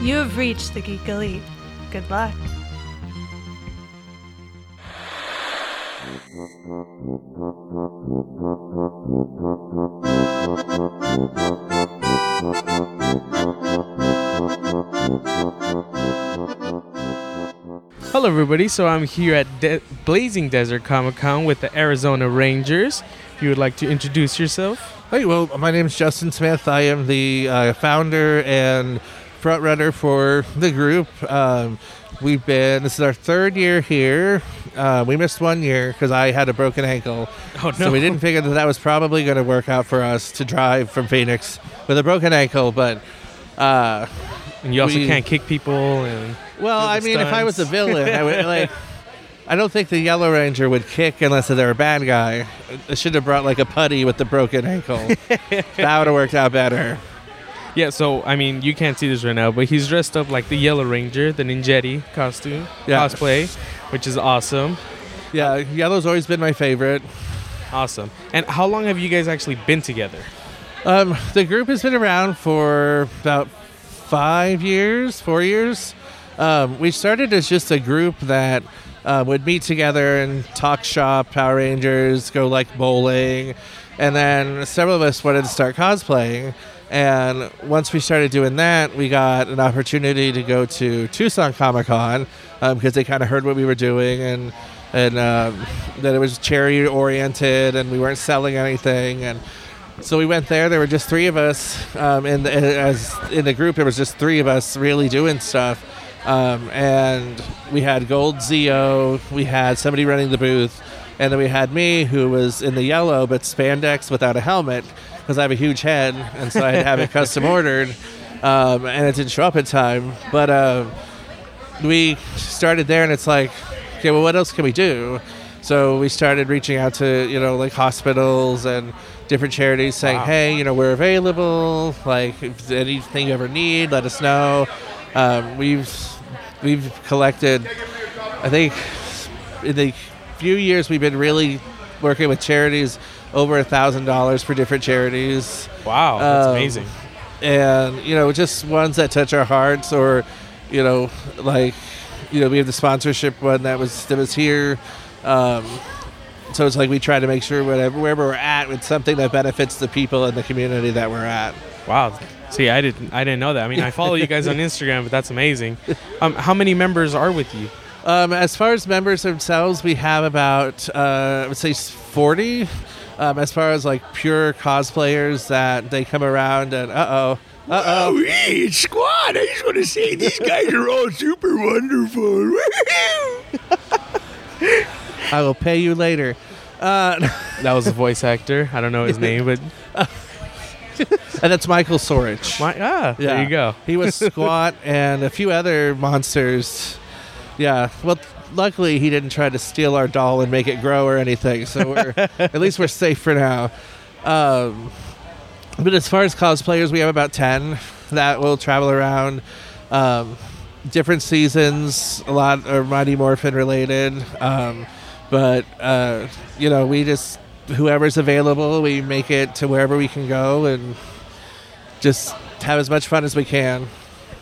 You have reached the Geek Elite. Good luck. Hello, everybody. So I'm here at De- Blazing Desert Comic Con with the Arizona Rangers. If you would like to introduce yourself. Hey, well, my name is Justin Smith. I am the uh, founder and front runner for the group. Um, we've been, this is our third year here. Uh, we missed one year because I had a broken ankle. Oh, So we didn't figure that that was probably going to work out for us to drive from Phoenix with a broken ankle. But, uh, And you also we- can't kick people. And well, I mean, if I was a villain, I would like. I don't think the Yellow Ranger would kick unless they're a bad guy. I should have brought like a putty with the broken ankle. that would have worked out better. yeah, so I mean, you can't see this right now, but he's dressed up like the Yellow Ranger, the Ninjetti costume Yeah. cosplay, which is awesome. Yeah, yellow's always been my favorite. Awesome. And how long have you guys actually been together? Um, the group has been around for about five years, four years. Um, we started as just a group that uh, would meet together and talk shop, Power Rangers, go like bowling, and then several of us wanted to start cosplaying. And once we started doing that, we got an opportunity to go to Tucson Comic Con because they kind of heard what we were doing and and um, that it was charity oriented and we weren't selling anything and so we went there. There were just three of us, um, and as in the group, there was just three of us really doing stuff. Um, and we had Gold Zeo, we had somebody running the booth, and then we had me who was in the yellow but spandex without a helmet because I have a huge head, and so I had to have it custom ordered, um, and it didn't show up in time. But uh, we started there, and it's like, okay, well, what else can we do? So we started reaching out to you know like hospitals and different charities, saying, Wow. hey, you know, we're available. Like, if anything you ever need, let us know. Um, we've we've collected, I think, in the few years we've been really working with charities, over a thousand dollars for different charities. Wow, that's Um, amazing. and you know just ones that touch our hearts or you know like you know we have the sponsorship one that was that was here. Um, so it's like we try to make sure whatever wherever we're at it's something that benefits the people in the community that we're at Wow. See, I didn't I didn't know that. I mean, I follow you guys on Instagram, but that's amazing. Um, how many members are with you? um, as far as members themselves we have about uh, i would say 40 um, as far as like pure cosplayers that they come around and uh-oh uh-oh Oh, hey, it's Squad. I just want to say these guys are all super wonderful. i will pay you later uh, That was a voice actor. I don't know his name, but and that's michael sorich my, ah, there you go. He was Squatt and a few other monsters. Yeah. Well, luckily he didn't try to steal our doll and make it grow or anything. So we're at least we're safe for now. Um, but as far as cosplayers, we have about ten that will travel around. Um, different seasons. A lot are Mighty Morphin related. Um, but uh, you know, we just whoever's available, we make it to wherever we can go and just have as much fun as we can.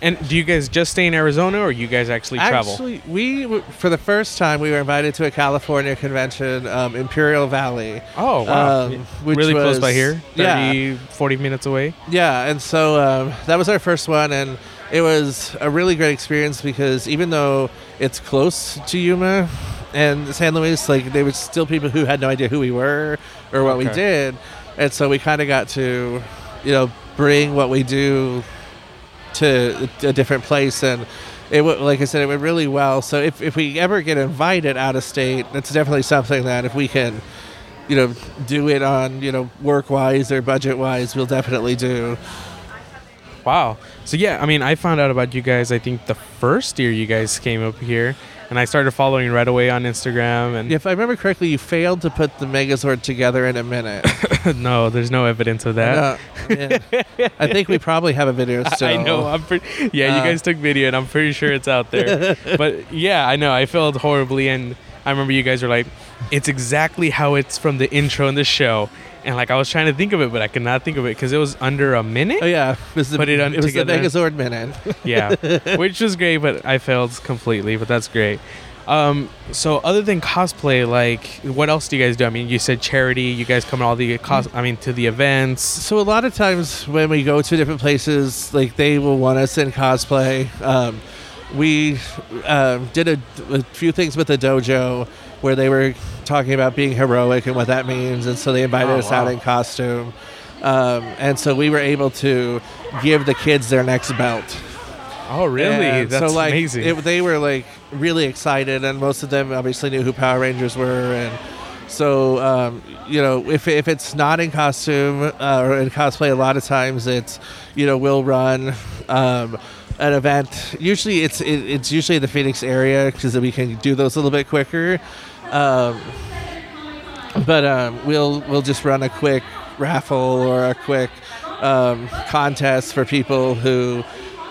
And do you guys just stay in Arizona, or you guys actually travel? Actually, we for the first time we were invited to a California convention, um, Imperial Valley. Oh, wow. um, which really close by here? 30, yeah. 40 minutes away? Yeah, and so um, that was our first one, and it was a really great experience because even though it's close to Yuma and San Luis, like there was still people who had no idea who we were or what we did, and so we kind of got to, you know, bring what we do to a different place and. It went, like I said, it went really well. So if, if we ever get invited out of state, that's definitely something that if we can, you know, do it on, you know, work wise or budget wise, we'll definitely do. Wow. So, yeah, I mean, I found out about you guys, I think, the first year you guys came up here. And I started following right away on Instagram. And If I remember correctly, you failed to put the Megazord together in a minute. no, there's no evidence of that. Yeah. I think we probably have a video still. I know. I'm pretty. Yeah, you Uh. guys took video, and I'm pretty sure it's out there. but yeah, I know. I failed horribly, and I remember you guys were like, it's exactly how it's from the intro in the show. And like I was trying to think of it, but I could not think of it because it was under a minute. Oh yeah, it was the, Put it on it was the together. Megazord minute. yeah, which was great, but I failed completely. But that's great. Um, so other than cosplay, like what else do you guys do? I mean, you said charity. You guys come to all the cos. I mean, to the events. So a lot of times when we go to different places, like they will want us in cosplay. Um, we um, did a, a few things with the dojo where they were talking about being heroic and what that means, and so they invited Oh, us out in costume. Um, and so we were able to give the kids their next belt. Oh, really? And That's so, like, amazing. It, they were like really excited, and most of them obviously knew who Power Rangers were, and so um, you know if if it's not in costume uh, or in cosplay, a lot of times it's you know we'll run. Um, an event usually it's it, it's usually the Phoenix area because we can do those a little bit quicker. Um, but um, we'll we'll just run a quick raffle or a quick um, contest for people who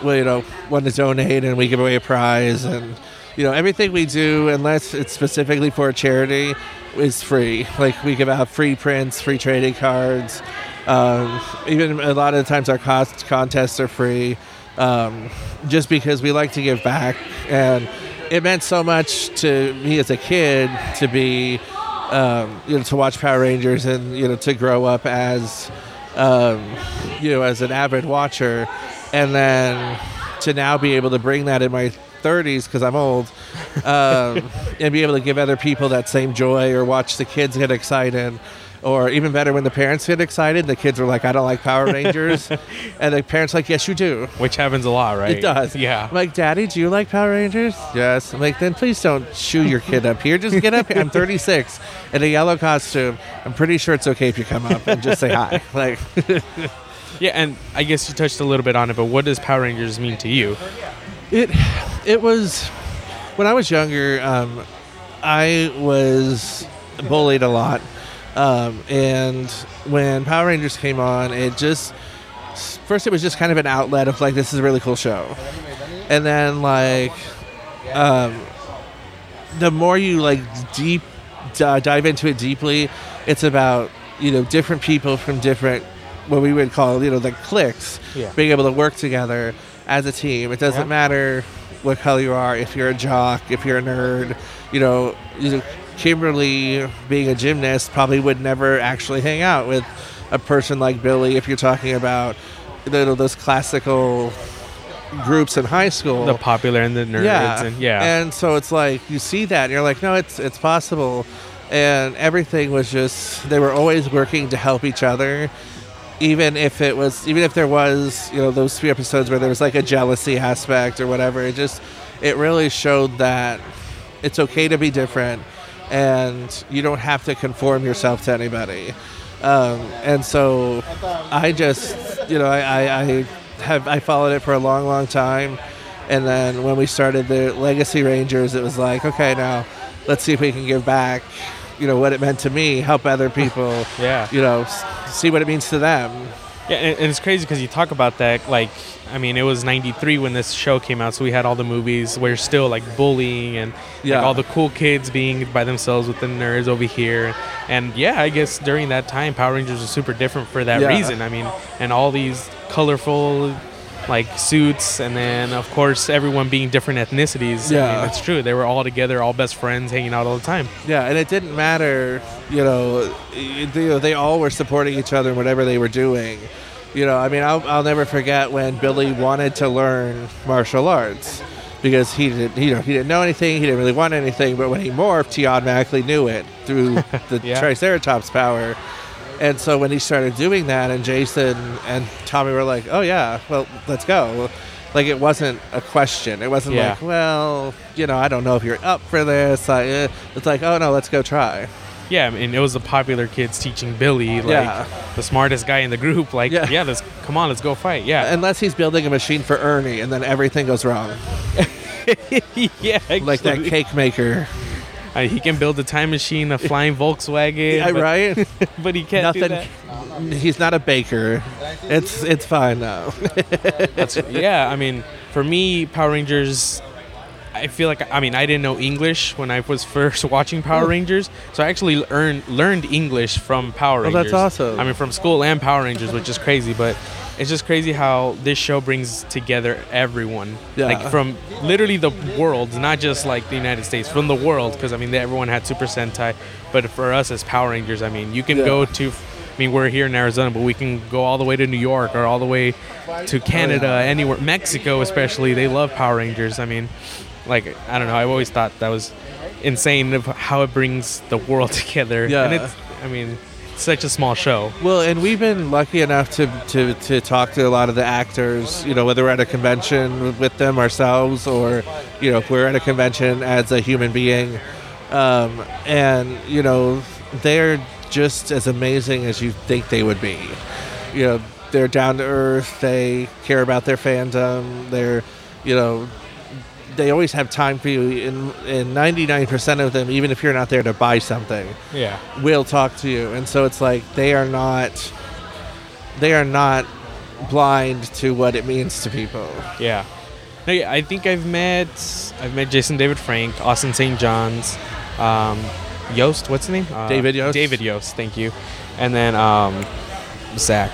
well, you know want to donate, and we give away a prize, and you know everything we do, unless it's specifically for a charity, is free. Like we give out free prints, free trading cards. Um, even a lot of times our cost contests are free, um, just because we like to give back, and it meant so much to me as a kid to be um, you know, to watch Power Rangers and you know to grow up as um, you know as an avid watcher, and then to now be able to bring that in my 30s because I'm old, um, and be able to give other people that same joy or watch the kids get excited. Or even better, when the parents get excited, the kids are like, "I don't like Power Rangers," and the parents are like, "Yes, you do." Which happens a lot, right? It does. Yeah. I'm like, Daddy, do you like Power Rangers? Yes. I'm like, then please don't shoo your kid up here. Just get up here. I'm 36 in a yellow costume. I'm pretty sure it's okay if you come up and just say hi. Like, Yeah, and I guess you touched a little bit on it, but what does Power Rangers mean to you? it, it was when I was younger. Um, I was bullied a lot, um, and when Power Rangers came on, it just first it was just kind of an outlet of like this is a really cool show, and then like um, the more you like deep di- dive into it deeply, it's about you know different people from different what we would call you know like cliques Yeah. being able to work together as a team. It doesn't Yeah. matter what color you are, if you're a jock, if you're a nerd, you know, you know, Kimberly being a gymnast probably would never actually hang out with a person like Billy if you're talking about you know, those classical groups in high school The popular and the nerds, yeah. and yeah, And so it's like you see that and you're like, no, it's it's possible. And everything was just they were always working to help each other. Even if it was even if there was, you know, those few episodes where there was like a jealousy aspect or whatever, it just it really showed that it's okay to be different and you don't have to conform yourself to anybody. Um, and so I just, you know, I, I, I have I followed it for a long, long time, and then when we started the Legacy Rangers, it was like, okay, now let's see if we can give back, you know, what it meant to me, help other people, yeah. you know, s- see what it means to them. Yeah, and, it's crazy because you talk about that. Like, I mean, it was '93 when this show came out, so we had all the movies where still like bullying and Yeah. like all the cool kids being by themselves with the nerds over here. And yeah, I guess during that time, Power Rangers was super different for that Yeah. reason. I mean, and all these colorful like suits, and then of course everyone being different ethnicities. I Yeah. mean, that's true. They were all together, all best friends, hanging out all the time. Yeah, and it didn't matter, you know, y- you know, they all were supporting each other in whatever they were doing. You know, I mean, I'll, I'll never forget when Billy wanted to learn martial arts because he didn't, you know, he didn't know anything, he didn't really want anything, but when he morphed, he automatically knew it through the Yeah. Triceratops power. And so when he started doing that, and Jason and Tommy were like, "Oh yeah, well, let's go." Like it wasn't a question. It wasn't Yeah. like, "Well, you know, I don't know if you're up for this." I, eh. it's like, "Oh no, let's go try." Yeah, I mean, it was the popular kids teaching Billy, like Yeah. the smartest guy in the group. Like, Yeah. yeah, let's come on, let's go fight. Yeah, Unless he's building a machine for Ernie, and then everything goes wrong, yeah, like that cake maker. Uh, he can build a time machine, a flying Volkswagen, Yeah, but, right? but he can't Nothing. He's not a baker. It's it's fine. That's, yeah, I mean, for me, Power Rangers, I feel like I mean I didn't know English when I was first watching Power Oh. Rangers, so I actually learned learned English from Power Oh, that's awesome. I mean from school and Power Rangers, which is crazy, but it's just crazy how this show brings together everyone, Yeah. like from literally the world, not just like the United States, from the world. Because I mean everyone had Super Sentai, but for us as Power Rangers, I mean you can Yeah. go to. I mean, we're here in Arizona, but we can go all the way to New York or all the way to oh, Canada, Oh, yeah. anywhere, Mexico especially. They love Power Rangers. I mean, like I don't know. I've always thought that was insane of how it brings the world together. Yeah. and it's I mean, such a small show. Well, and we've been lucky enough to, to, to talk to a lot of the actors, you know, whether we're at a convention with them ourselves or, you know, if we're at a convention as a human being. Um, and, you know, they're just as amazing as you think they would be. You know, they're down to earth, they care about their fandom, they're, you know, they always have time for you. And, and 99% of them, even if you're not there to buy something, Yeah, will talk to you and so it's like they are not they are not blind to what it means to people yeah. No, yeah, I think I've met I've met Jason David Frank, Austin St. John's, um, Yost. What's his name? Uh, David Yost. David Yost. Thank you. And then um, Zach.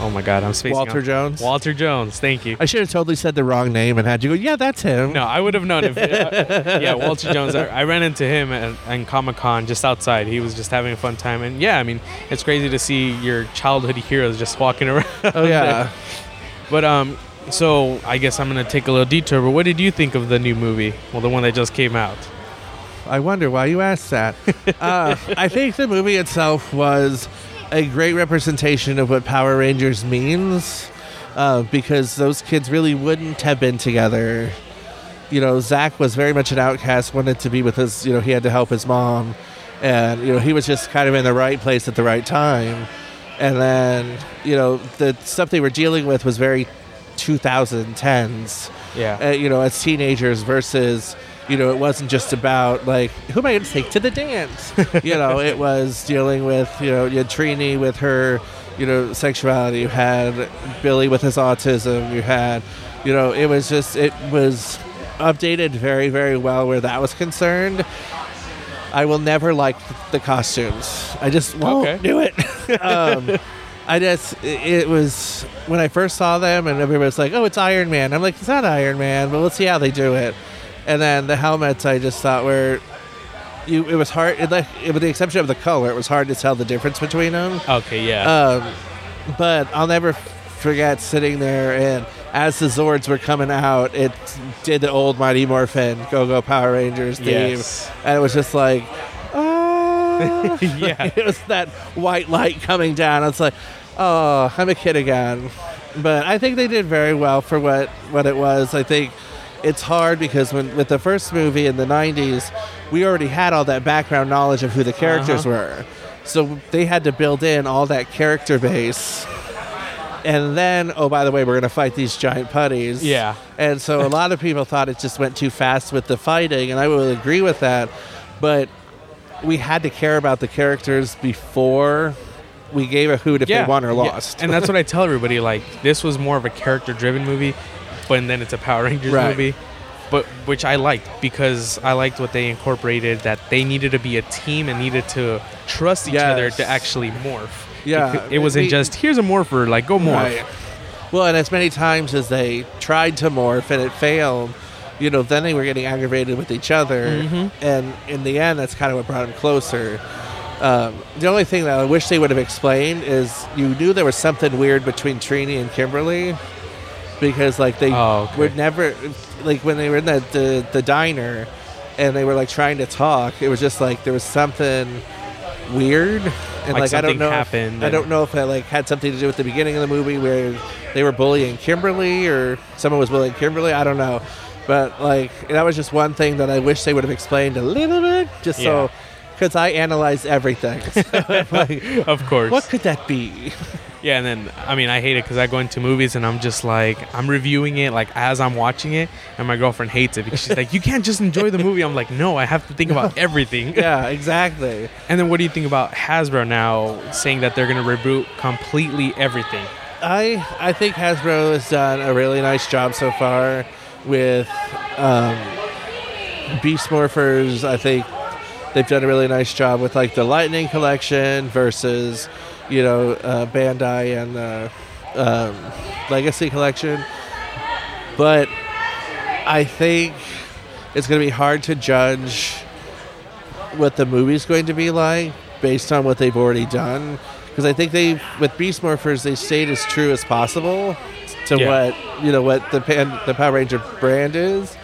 Oh my God, I'm spacing Walter out. Jones? Walter Jones. Thank you. i should have totally said the wrong name and had you go yeah that's him No, I would have known if. uh, yeah, Walter Jones. I, I ran into him at, at Comic Con just outside. He was just having a fun time, and yeah, I mean, it's crazy to see your childhood heroes just walking around. oh yeah But um, so I guess I'm gonna take a little detour. But what did you think of the new movie? Well, the one that just came out. i wonder why you asked that uh, i think the movie itself was a great representation of what power rangers means uh, because those kids really wouldn't have been together you know, Zach was very much an outcast, wanted to be with his, you know, he had to help his mom. And, you know, he was just kind of in the right place at the right time. And then, you know, the stuff they were dealing with was very 2010s, Yeah. uh, you know, as teenagers versus, you know, it wasn't just about, like, who am I going to take to the dance? you know, it was dealing with, you know, you had Trini with her, you know, sexuality. You had Billy with his autism. You had, you know, it was just, it was updated very, very well where that was concerned. I will never like the costumes. I just won't Okay. do it. um, I just, it, it was when I first saw them, and everybody was like, "Oh, it's Iron Man." I'm like, "It's not Iron Man," but let's see how they do it. And then the helmets, I just thought were, you, it was hard. It, like, with the exception of the color, it was hard to tell the difference between them. Okay. Yeah. Um, but I'll never forget sitting there and as the Zords were coming out, it did the old Mighty Morphin Go Go Power Rangers theme, Yes. and it was just like, oh, Yeah. it was that white light coming down. It's like, oh, I'm a kid again. But I think they did very well for what what it was. I think it's hard because when with the first movie in the 90s, we already had all that background knowledge of who the characters Uh-huh. were. So they had to build in all that character base. And then, oh, by the way, we're going to fight these giant putties. Yeah. And so a lot of people thought it just went too fast with the fighting, and I would agree with that. But we had to care about the characters before we gave a hoot if they won or yeah. lost. And that's what I tell everybody. Like, this was more of a character-driven movie, but then it's a Power Rangers Right. movie. But which I liked because I liked what they incorporated that they needed to be a team and needed to trust each other to actually morph. Yeah, it, it wasn't we- just here's a morpher, like go morph. Right. Well, and as many times as they tried to morph and it failed, you know, then they were getting aggravated with each other. Mm-hmm. And in the end, that's kind of what brought them closer. Um, the only thing that I wish they would have explained is you knew there was something weird between Trini and Kimberly because, like, they Oh, okay. would never, like, when they were in the, the, the diner and they were, like, trying to talk, it was just like there was something weird. And, Like like, I don't know. if- happened I don't know if that like had something to do with the beginning of the movie where they were bullying Kimberly or someone was bullying Kimberly. I don't know, but like that was just one thing that I wish they would have explained a little bit, just Yeah. so because I analyze everything. So like, Of course. what could that be? Yeah, and then I mean I hate it because I go into movies and I'm just like I'm reviewing it like as I'm watching it, and my girlfriend hates it because she's like, you can't just enjoy the movie. I'm like, no, I have to think about everything. yeah, exactly. And then what do you think about Hasbro now saying that they're gonna reboot completely everything? I I think Hasbro has done a really nice job so far with um, Beast Morphers, I think they've done a really nice job with like the Lightning Collection versus, you know, uh, Bandai and the um, Legacy Collection. But I think it's going to be hard to judge what the movie's going to be like based on what they've already done. Because I think they, with Beast Morphers, they stayed as true as possible to Yeah. what you know what the pan, the Power Ranger brand is,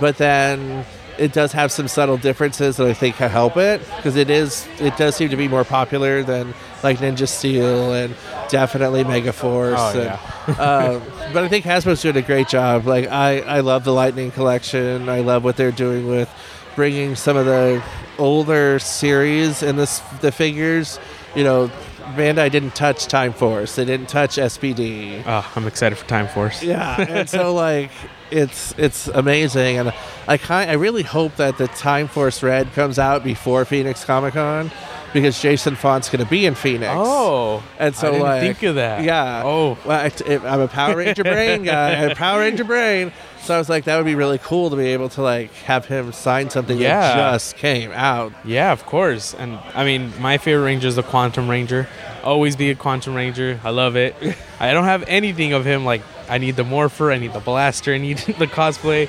but then it does have some subtle differences that I think can help it because it is it does seem to be more popular than like Ninja Steel and definitely Mega Force. Oh, and, um, but I think Hasbro's doing a great job. Like I I love the Lightning collection. I love what they're doing with bringing some of the older series and this the figures. You know, Bandai didn't touch Time Force. They didn't touch SPD. Oh, I'm excited for Time Force. Yeah, and so like it's it's amazing, and I kind I really hope that the Time Force Red comes out before Phoenix Comic Con because Jason Faunt's going to be in Phoenix. Oh, and so I didn't like think of that. Yeah. Oh, Well, I, I'm a Power Ranger brain guy. I have a Power Ranger brain. So I was like, that would be really cool to be able to like have him sign something Yeah. that just came out. yeah, of course. And I mean, my favorite Ranger is the Quantum Ranger. Always be a Quantum Ranger. I love it. I don't have anything of him. Like, I need the Morpher. I need the Blaster. I need the cosplay.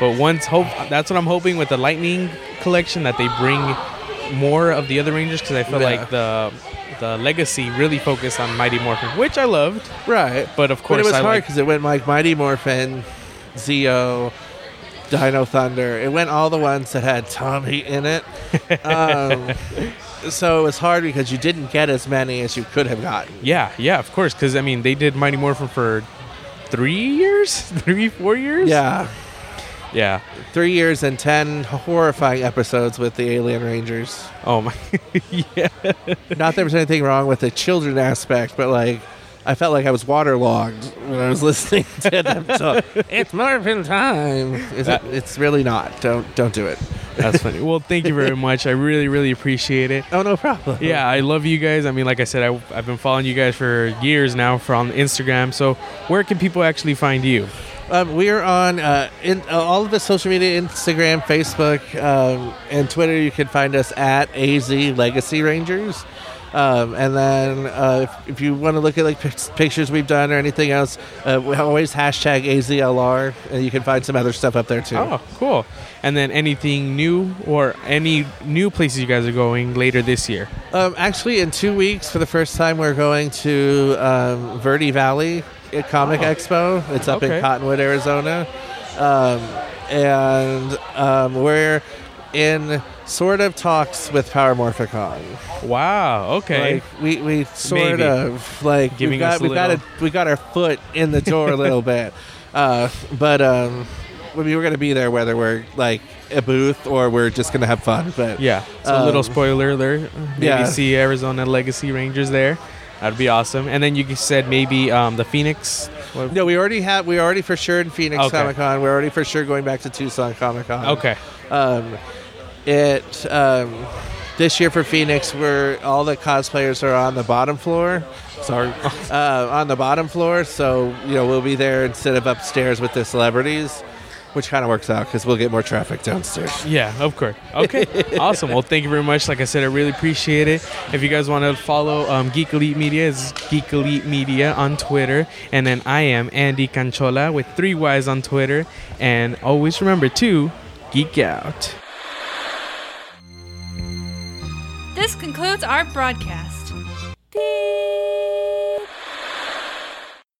But once hope, that's what I'm hoping with the Lightning collection that they bring more of the other Rangers because I feel Yeah. like the the Legacy really focused on Mighty Morphin, which I loved. Right. But of But course, it was I hard because it went like Mighty Morphin, Zeo, Dino Thunder. It went all the ones that had Tommy in it. Um, so it was hard because you didn't get as many as you could have gotten. Yeah, yeah, of course. Because I mean, they did Mighty Morphin for three years, three, four years. Yeah. yeah. Three years and ten horrifying episodes with the Alien Rangers. Oh my, yeah. Not that there was anything wrong with the children aspect, but like I felt like I was waterlogged when I was listening to them. So it's Morphin time. Is it, it's really not. Don't don't do it. That's funny. Well, thank you very much. I really, really appreciate it. Oh no problem. Yeah, I love you guys. I mean, like I said, I, I've been following you guys for years now from Instagram. So, where can people actually find you? Um, we are on uh, in, uh, all of the social media Instagram, Facebook, um, and Twitter. You can find us at AZ Legacy Rangers. Um, and then uh, if, if you want to look at like pic- pictures we've done or anything else, uh, we always hashtag AZLR, and you can find some other stuff up there too. Oh, cool. And then anything new or any new places you guys are going later this year? Um, actually, in two weeks, for the first time, we're going to um, Verde Valley at Comic Expo. It's up Oh. Okay. in Cottonwood, Arizona, um, and um, we're in sort of talks with Power Morphicon. Wow. Okay. Like we, we sort Maybe. of like Giving we've got we've got a, we got our foot in the door a little bit, uh, but um, we we were gonna be there whether we're like a booth or we're just gonna have fun. But Yeah. So a little Um, spoiler alert. Maybe yeah. see Arizona Legacy Rangers there. That'd be awesome. And then you said maybe um, the Phoenix. What- No, we already have. We already for sure in Phoenix Okay. Comic Con. We're already for sure going back to Tucson Comic Con. Okay. Um, it um, this year for Phoenix, where all the cosplayers are on the bottom floor. Sorry, uh, on the bottom floor. So you know we'll be there instead of upstairs with the celebrities, which kind of works out because we'll get more traffic downstairs. Yeah, of course. Okay, awesome. Well, thank you very much. Like I said, I really appreciate it. If you guys want to follow um, Geek Elite Media, it's Geek Elite Media on Twitter, and then I am Andy Canchola with three Y's on Twitter. And always remember to geek out. This concludes our broadcast. Beep.